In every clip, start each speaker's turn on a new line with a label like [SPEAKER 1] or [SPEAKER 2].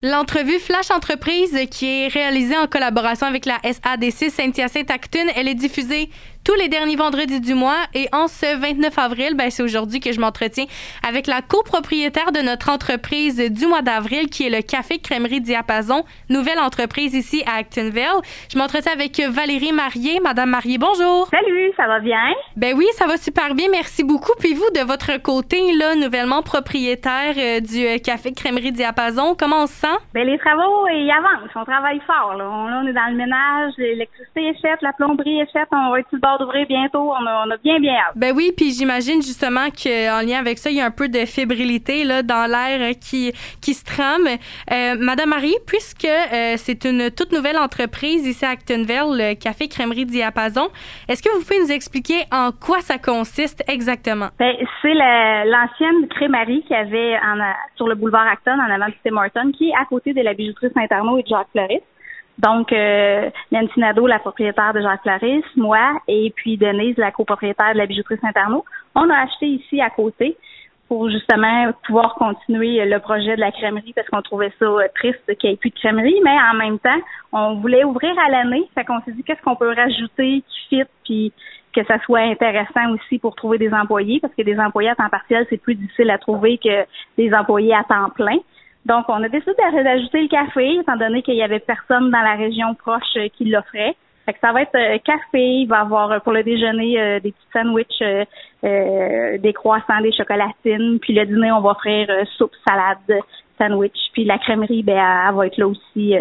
[SPEAKER 1] L'entrevue Flash Entreprise qui est réalisée en collaboration avec la SADC Saint-Hyacinthe-Actune, elle est diffusée tous les derniers vendredis du mois. Et en ce 29 avril, ben, c'est aujourd'hui que je m'entretiens avec la copropriétaire de notre entreprise du mois d'avril, qui est le Café Crèmerie Diapason, nouvelle entreprise ici à Actonville. Je m'entretiens avec Valérie Marié. Madame Marié, bonjour.
[SPEAKER 2] Salut, ça va bien?
[SPEAKER 1] Ben oui, ça va super bien. Merci beaucoup. Puis vous, de votre côté, là, nouvellement propriétaire euh, du euh, Café Crèmerie Diapason, comment on se sent?
[SPEAKER 2] Ben, les travaux, ils avancent. On travaille fort, là. On, est dans le ménage, l'électricité est faite, la plomberie est faite, on va être le bord d'ouvrir bientôt. On a, bien, bien hâte.
[SPEAKER 1] Ben oui, puis j'imagine justement qu'en lien avec ça, il y a un peu de fébrilité là, dans l'air qui, qui se trame. Euh, Madame Marie, puisque euh, c'est une toute nouvelle entreprise ici à Actonville, le Café Crèmerie Diapason, est-ce que vous pouvez nous expliquer en quoi ça consiste exactement?
[SPEAKER 2] Ben, c'est l'ancienne crémerie qu'il y avait en, sur le boulevard Acton, en avant de Tim Morton, qui est à côté de la bijouterie Saint-Arnaud et de Jacques Fleuris. Donc, euh, Nancy Nadeau, la propriétaire de Jacques Clarisse, moi, et puis Denise, la copropriétaire de la bijouterie Saint-Arnaud, on a acheté ici à côté pour justement pouvoir continuer le projet de la crèmerie parce qu'on trouvait ça euh, triste qu'il n'y ait plus de crèmerie, mais en même temps, on voulait ouvrir à l'année. Fait qu'on s'est dit qu'est-ce qu'on peut rajouter qui fit puis que ça soit intéressant aussi pour trouver des employés? Parce que des employés à temps partiel, c'est plus difficile à trouver que des employés à temps plein. Donc, on a décidé d'ajouter le café, étant donné qu'il y avait personne dans la région proche euh, qui l'offrait. Fait que ça va être euh, café, il va avoir euh, pour le déjeuner des petits sandwichs, des croissants, des chocolatines, puis le dîner, on va offrir soupe, salade, sandwich, puis la crèmerie, ben, elle, va être là aussi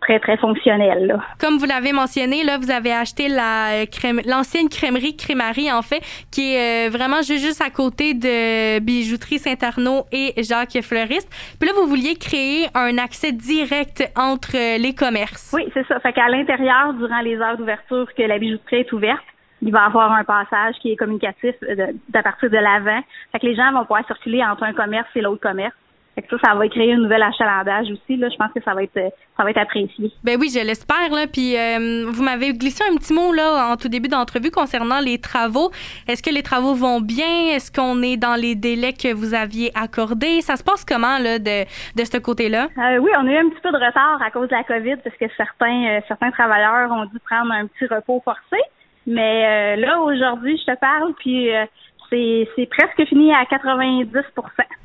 [SPEAKER 2] très, très fonctionnel.
[SPEAKER 1] Comme vous l'avez mentionné, là, vous avez acheté la crème, l'ancienne crèmerie Crémarie, en fait, qui est euh, vraiment juste, à côté de Bijouterie Saint-Arnaud et Jacques Fleuriste. Puis là, vous vouliez créer un accès direct entre euh, les commerces.
[SPEAKER 2] Oui, c'est ça. Fait qu'à l'intérieur, durant les heures d'ouverture que la bijouterie est ouverte, il va y avoir un passage qui est communicatif euh, à partir de l'avant. Fait que les gens vont pouvoir circuler entre un commerce et l'autre commerce ça, ça va créer un nouvel achalandage aussi. Là. Je pense que ça va être ça va être apprécié.
[SPEAKER 1] Ben oui, je l'espère. Là. Puis euh, vous m'avez glissé un petit mot là en tout début d'entrevue concernant les travaux. Est-ce que les travaux vont bien? Est-ce qu'on est dans les délais que vous aviez accordés? Ça se passe comment là, de, de ce côté-là?
[SPEAKER 2] Euh, oui, on a eu un petit peu de retard à cause de la COVID parce que certains, euh, certains travailleurs ont dû prendre un petit repos forcé. Mais là, aujourd'hui, je te parle, puis c'est presque fini à 90%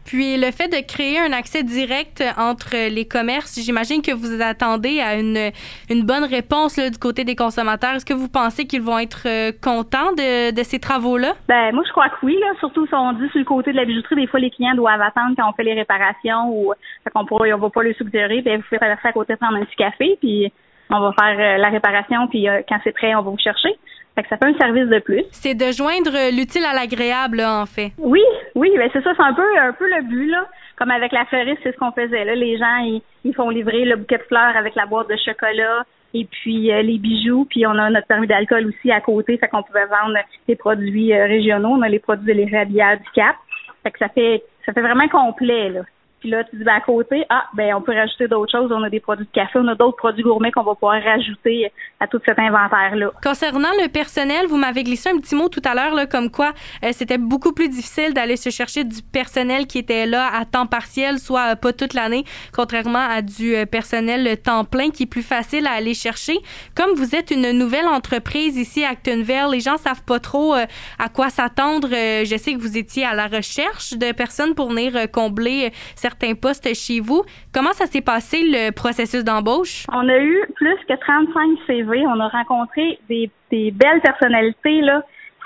[SPEAKER 1] Puis le fait de créer un accès direct entre les commerces, j'imagine que vous attendez à une, une bonne réponse là, du côté des consommateurs. Est-ce que vous pensez qu'ils vont être euh, contents de, de ces travaux-là?
[SPEAKER 2] Ben moi je crois que oui, là. surtout si on dit sur le côté de la bijouterie, des fois les clients doivent attendre quand on fait les réparations ou qu'on on va pas le suggérer, ben vous pouvez traverser à côté prendre un petit café, puis on va faire euh, la réparation, puis euh, quand c'est prêt, on va vous chercher. Fait que ça fait un service de plus.
[SPEAKER 1] C'est de joindre l'utile à l'agréable, en fait.
[SPEAKER 2] Oui, oui, ben c'est ça, c'est un peu un peu le but là. Comme avec la fleuriste, c'est ce qu'on faisait. Là, les gens ils, font livrer le bouquet de fleurs avec la boîte de chocolat et puis euh, les bijoux, puis on a notre permis d'alcool aussi à côté, fait qu'on pouvait vendre des produits euh, régionaux, on a les produits de l'Irradière du Cap. Fait que ça fait ça fait vraiment complet là. Puis là, tu dis ben, à côté, ah, ben on peut rajouter d'autres choses. On a des produits de café, on a d'autres produits gourmets qu'on va pouvoir rajouter à tout cet inventaire-là.
[SPEAKER 1] Concernant le personnel, vous m'avez glissé un petit mot tout à l'heure, comme quoi euh, c'était beaucoup plus difficile d'aller se chercher du personnel qui était là à temps partiel, soit euh, pas toute l'année, contrairement à du euh, personnel temps plein qui est plus facile à aller chercher. Comme vous êtes une nouvelle entreprise ici à Actonville, les gens savent pas trop à quoi s'attendre. je sais que vous étiez à la recherche de personnes pour venir combler certains certains chez vous. Comment ça s'est passé le processus d'embauche?
[SPEAKER 2] On a eu plus que 35 CV. On a rencontré des, belles personnalités, là.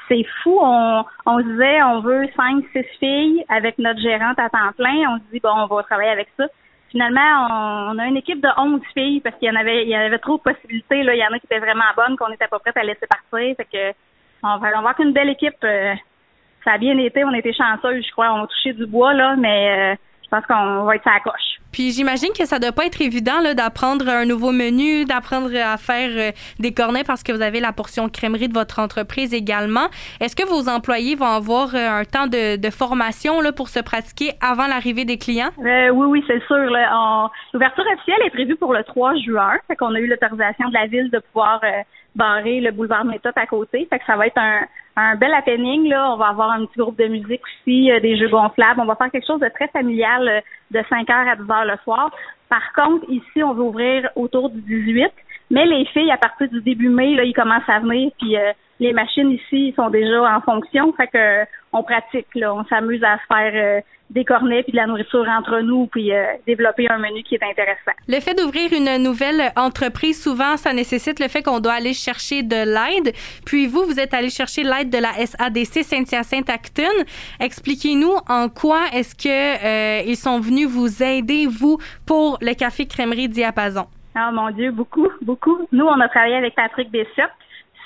[SPEAKER 2] C'est fou. On, on se disait, on veut 5, 6 filles avec notre gérante à temps plein. On se dit, bon, on va travailler avec ça. Finalement, on, a une équipe de 11 filles parce qu'il y en avait, il y avait trop de possibilités. Là. Il y en a qui étaient vraiment bonnes, qu'on n'était pas prête à laisser partir. Que, on va, avoir qu'une belle équipe. Euh, ça a bien été. On a été chanceux, je crois. On a touché du bois, là, mais euh, je pense qu'on va être à la coche.
[SPEAKER 1] Puis j'imagine que ça doit pas être évident d'apprendre un nouveau menu, d'apprendre à faire euh, des cornets parce que vous avez la portion crèmerie de votre entreprise également. Est-ce que vos employés vont avoir euh, un temps de, formation là, pour se pratiquer avant l'arrivée des clients?
[SPEAKER 2] Euh, oui, oui, c'est sûr. L'ouverture officielle est prévue pour le 3 juin. Fait qu'on a eu l'autorisation de la ville de pouvoir barrer le boulevard Méthode à côté. Fait que ça va être un, un bel happening. Là. On va avoir un petit groupe de musique aussi, des jeux gonflables. On va faire quelque chose de très familial de 5 h à 10 h le soir. Par contre, ici, on va ouvrir autour du 18. Mais les filles, à partir du début mai, là, ils commencent à venir, puis euh, les machines ici sont déjà en fonction, fait que on pratique, là, on s'amuse à faire euh, des cornets puis de la nourriture entre nous, puis euh, développer un menu qui est intéressant.
[SPEAKER 1] Le fait d'ouvrir une nouvelle entreprise, souvent, ça nécessite le fait qu'on doit aller chercher de l'aide. Puis vous, vous êtes allé chercher l'aide de la SADC Saint-Hyacinthe-Acton. Expliquez-nous en quoi est-ce que ils sont venus vous aider, vous, pour le café crèmerie Diapason.
[SPEAKER 2] Oh mon Dieu, beaucoup, beaucoup. Nous, on a travaillé avec Patrick Bessop.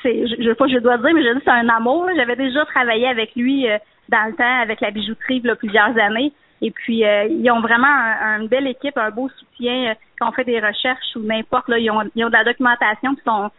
[SPEAKER 2] C'est, je, je, je dois dire, mais je dis c'est un amour. J'avais déjà travaillé avec lui euh, dans le temps, avec la bijouterie, plusieurs années. Et puis, euh, ils ont vraiment une belle équipe, un beau soutien euh, quand on fait des recherches ou n'importe. Ils ont, de la documentation, sont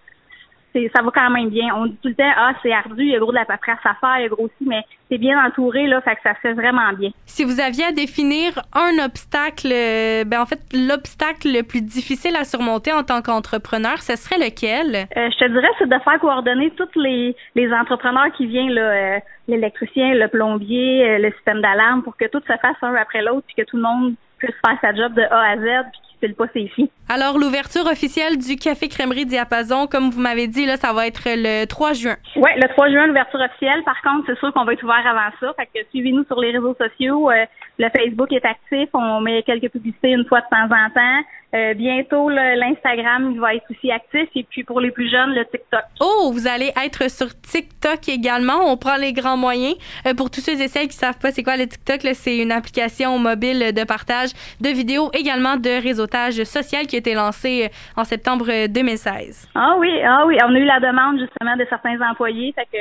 [SPEAKER 2] ça va quand même bien. On dit tout le temps, ah, c'est ardu, il y a gros de la paperasse à faire, il y a gros aussi, mais c'est bien entouré, là, fait que ça se fait vraiment bien.
[SPEAKER 1] Si vous aviez à définir un obstacle, euh, ben en fait, l'obstacle le plus difficile à surmonter en tant qu'entrepreneur, ce serait lequel?
[SPEAKER 2] Euh, je te dirais, c'est de faire coordonner tous les, les entrepreneurs qui viennent, là, euh, l'électricien, le plombier, le système d'alarme, pour que tout se fasse un après l'autre, puis que tout le monde puisse faire sa job de A à Z, puis pas
[SPEAKER 1] Alors, l'ouverture officielle du Café Crèmerie Diapason, comme vous m'avez dit, là, ça va être le 3 juin.
[SPEAKER 2] Oui, le 3 juin, l'ouverture officielle. Par contre, c'est sûr qu'on va être ouvert avant ça. Fait que suivez-nous sur les réseaux sociaux. Euh, le Facebook est actif. On met quelques publicités une fois de temps en temps. Euh, bientôt, l'Instagram va être aussi actif. Et puis, pour les plus jeunes, le TikTok.
[SPEAKER 1] Oh, vous allez être sur TikTok également. On prend les grands moyens. Euh, pour tous ceux et celles qui savent pas c'est quoi le TikTok, c'est une application mobile de partage de vidéos, également de réseautage social qui a été lancée euh, en septembre 2016.
[SPEAKER 2] Ah oui, ah oui. On a eu la demande justement de certains employés. Fait que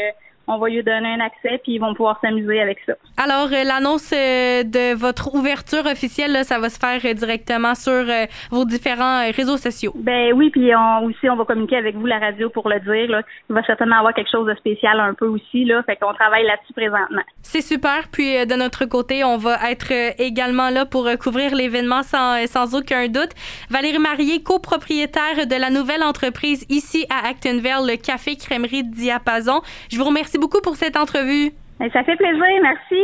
[SPEAKER 2] on va lui donner un accès puis ils vont pouvoir s'amuser avec ça.
[SPEAKER 1] Alors euh, l'annonce euh, de votre ouverture officielle ça va se faire euh, directement sur vos différents réseaux sociaux.
[SPEAKER 2] Ben oui, puis on aussi on va communiquer avec vous la radio pour le dire là. Il va certainement avoir quelque chose de spécial un peu aussi là, fait qu'on travaille là-dessus présentement.
[SPEAKER 1] C'est super. Puis de notre côté, on va être également là pour couvrir l'événement sans sans aucun doute. Valérie Marié, copropriétaire de la nouvelle entreprise ici à Actonville, le café crèmerie Diapason. Je vous remercie Merci beaucoup pour cette entrevue.
[SPEAKER 2] Ça fait plaisir. Merci.